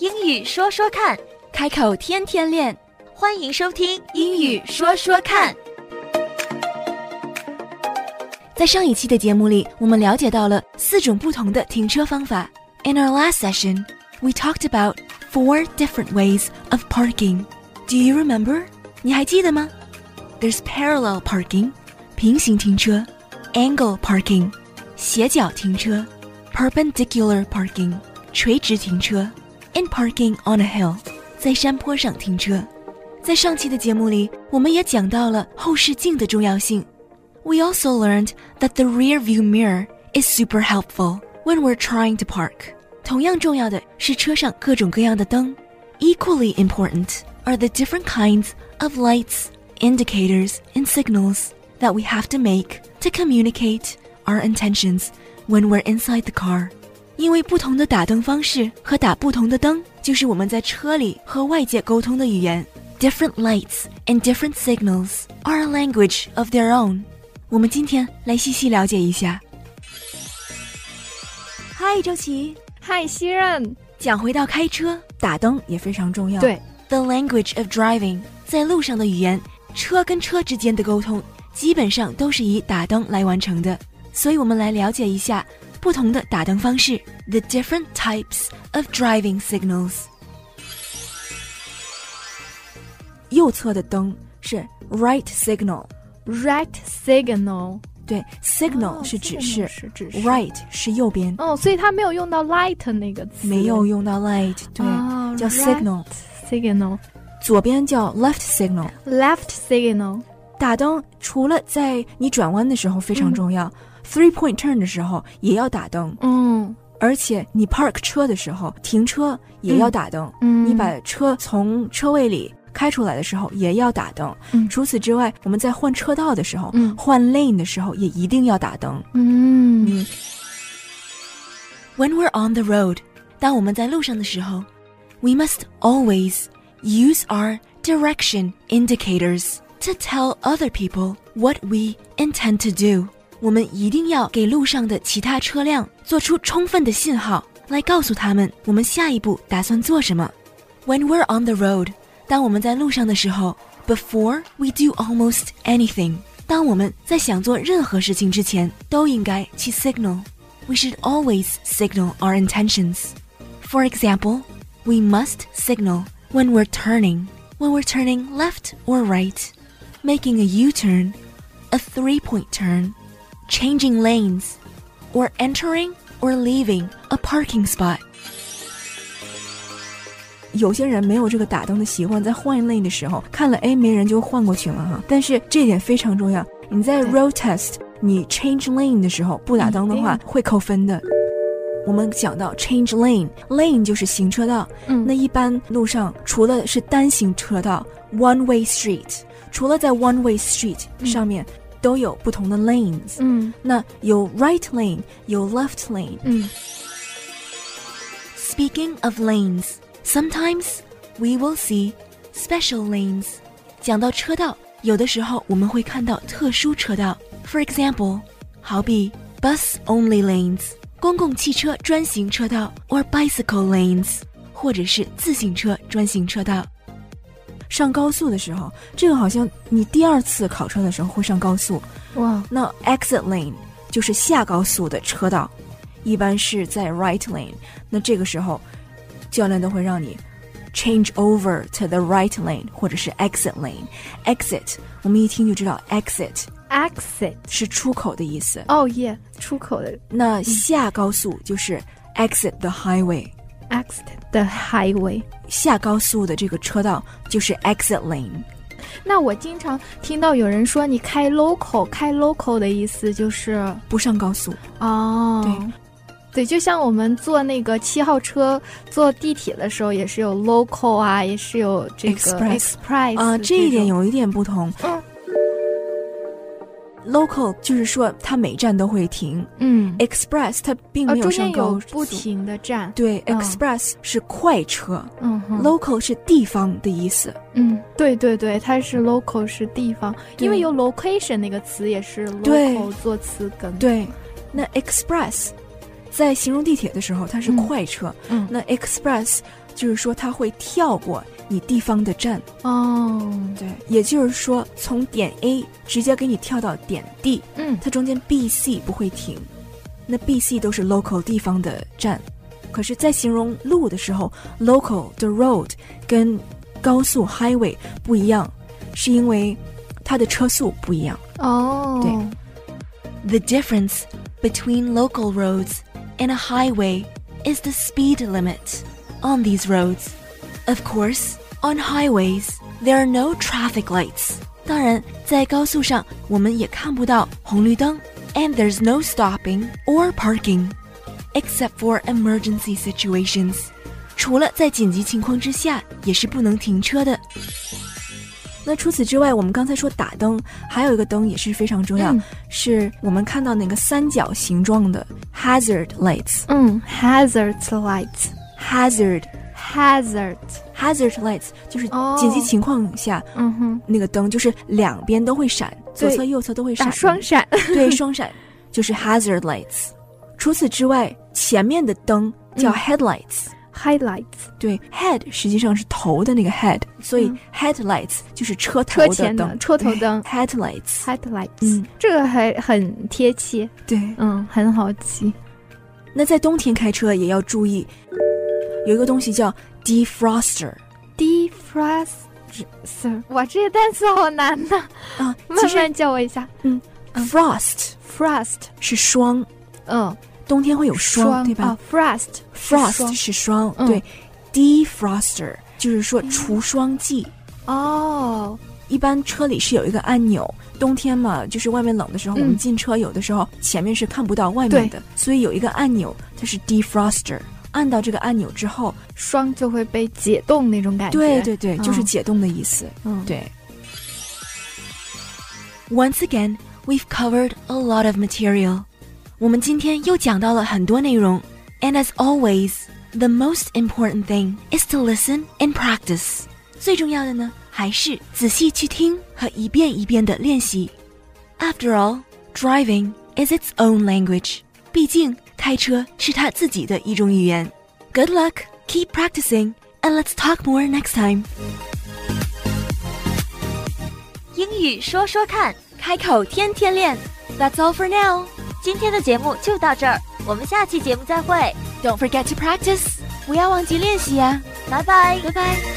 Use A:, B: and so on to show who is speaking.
A: 英语说说看，
B: 开口天天练。
A: 欢迎收听《英语说说看》。
B: 在上一期的节目里，我们了解到了四种不同的停车方法。In our last session, we talked about four different ways of parking. Do you remember? 你还记得吗？There's parallel parking, 平行停车；angle parking, 斜角停车；perpendicular parking, 垂直停车 ；and parking on a hill, 在山坡上停车。在上期的节目里，我们也讲到了后视镜的重要性。We also learned that the rear view mirror is super helpful when we're trying to park. 同样重要的是车上各种各样的灯。Equally important are the different kinds of lights, indicators, and signals that we have to make to communicate our intentions when we're inside the car. 因为不同的打灯方式和打不同的灯，就是我们在车里和外界沟通的语言。Different lights and different signals are a language of their own. 我们今天来细细了解一下。嗨，周琦。
C: 嗨，西任。
B: 讲回到开车，打灯也非常重要。
C: 对
B: ，The language of driving，在路上的语言，车跟车之间的沟通，基本上都是以打灯来完成的。所以，我们来了解一下不同的打灯方式，the different types of driving signals。右侧的灯是 right
C: signal。Right signal，
B: 对，signal 是指示，right 是右边。
C: 哦，所以它没有用到 light 那个词。
B: 没有用到 light，对，叫
C: signal。signal，
B: 左边叫 left
C: signal。Left signal，
B: 打灯除了在你转弯的时候非常重要 ，three point turn 的时候也要打灯。
C: 嗯，
B: 而且你 park 车的时候停车也要打灯。嗯，你把车从车位里。开出来的时候也要打灯。
C: 嗯，
B: 除此之外，我们在换车道的时候，
C: 嗯，
B: 换 lane 的时候也一定要打灯。
C: 嗯，
B: When we're on the road，当我们在路上的时候，we must always use our direction indicators to tell other people what we intend to do。 我们一定要给路上的其他车辆做出充分的信号，来告诉他们我们下一步打算做什么。When we're on the road。当我们在路上的时候，before we do almost anything，当我们在想做任何事情之前，都应该去 signal。We should always signal our intentions. For example, we must signal when we're turning, when we're turning left or right, making a U-turn, a three-point turn, changing lanes, or entering or leaving a parking spot. 有些人没有这个打灯的习惯，在换 lane 的时候看了 A 没人就换过去了哈。但是这点非常重要，你在 road test 你 change lane 的时候不打灯的话会扣分的。我们讲到 change lane，lane 就是行车道。
C: 嗯，
B: 那一般路上除了是单行车道 one way street，除了在 one way street 上面都有不同的 lanes。
C: 嗯，
B: 那有 right lane，有 left lane。
C: 嗯，
B: Speaking of lanes。Sometimes we will see special lanes。讲到车道，有的时候我们会看到特殊车道。For example，好比 bus only lanes，公共汽车专行车道，or bicycle lanes，或者是自行车专行车道。 上高速的时候，这个好像你第二次考车的时候会上高速。
C: 哇，
B: 那 exit lane 就是下高速的车道，一般是在 right lane。那这个时候。教练都会让你 change over to the right lane 或者是 exit lane。exit 我们一听就知道 exit
C: exit
B: 是出口的意思。
C: 哦耶，出口的。
B: 那下高速就是 exit the highway。
C: Exit the highway
B: 下高速的这个车道就是 exit lane。
C: 那我经常听到有人说，你开 local，开 local 的意思就是
B: 不上高速。
C: 哦，
B: 对。
C: 对，就像我们坐那个七号车、坐地铁的时候，也是有 local 啊，也是有这个 express
B: 啊，这一点有一点不同。
C: 嗯
B: ，local 就是说它每站都会停。
C: 嗯
B: ，express 它并没
C: 有
B: 上高
C: 不停的站。
B: 对，express 是快车。
C: 嗯
B: ，local 是地方的意思。
C: 嗯，对对对，它是 local 是地方，因为有 location 那个词也是 local 做词根。
B: 对，那 express。在形容地铁的时候，它是快车。
C: 嗯，
B: 那 express 就是说它会跳过你地方的站。
C: 哦，
B: 对，也就是说从点 A 直接给你跳到点 D，
C: 嗯，
B: 它中间 B、C 不会停。那 B、C 都是 local 地方的站，可是，在形容路的时候，local 的 road 跟高速 highway 不一样，是因为它的车速不一样。
C: 哦，
B: 对。
A: The difference between local roads and a highway is the speed limit on these roads. Of course, on highways, there are no traffic lights. 当然，在高速上我们也看不到红绿灯。and there's no stopping or parking, except for emergency situations. 除了在紧急情况之下，也是不能停车的。
B: 那除此之外，我们刚才说打灯，还有一个灯也是非常重要，
C: 嗯、
B: 是我们看到那个三角形状的 hazard lights。
C: 嗯，hazard lights，hazard。
B: hazard hazard lights 就是紧急情况下，
C: 哦、嗯哼，
B: 那个灯就是两边都会闪，左侧右侧都会闪，
C: 双闪，
B: 对，双闪就是 hazard lights。除此之外，前面的灯叫
C: headlights，headlights，
B: 对，head 实际上是头的那个 head，所以 headlights 就是车头
C: 的
B: 灯，
C: 车头灯
B: headlights
C: headlights，
B: 嗯，
C: 这个还很贴切，
B: 对，
C: 嗯，很好记。
B: 那在冬天开车也要注意。有一个东西叫 defroster，defroster，
C: 哇，这些单词好难呐！
B: 啊，
C: 慢慢教我一下。
B: 嗯，frost，frost 是霜，
C: 嗯，
B: 冬天会有霜，对吧？
C: 啊，frost，frost
B: 是霜，对，defroster 就是说除霜剂。
C: 哦，
B: 一般车里是有一个按钮，冬天嘛，就是外面冷的时候，我们进车有的时候前面是看不到外面的，所以有一个按钮，它是 defroster。按到这个按钮之后，
C: 霜就会被解冻那种感觉。
B: 对对对，就是解冻的意思。
C: 嗯，
B: 对。
A: Once again, we've covered a lot of material. 我们今天又讲到了很多内容。And as always, the most important thing is to listen and practice. 最重要的呢，还是仔细去听和一遍一遍的练习。After all, driving is its own language. 毕竟 开车是他自己的一种语言。Good luck, keep practicing, and let's talk more next time.
D: 英语说说看，
A: 开口天天练。That's all for now.
D: 今天的节目就到这儿，我们下期节目再会。
A: Don't forget to practice. 不要忘记练习呀、
D: 拜拜，
A: 拜拜。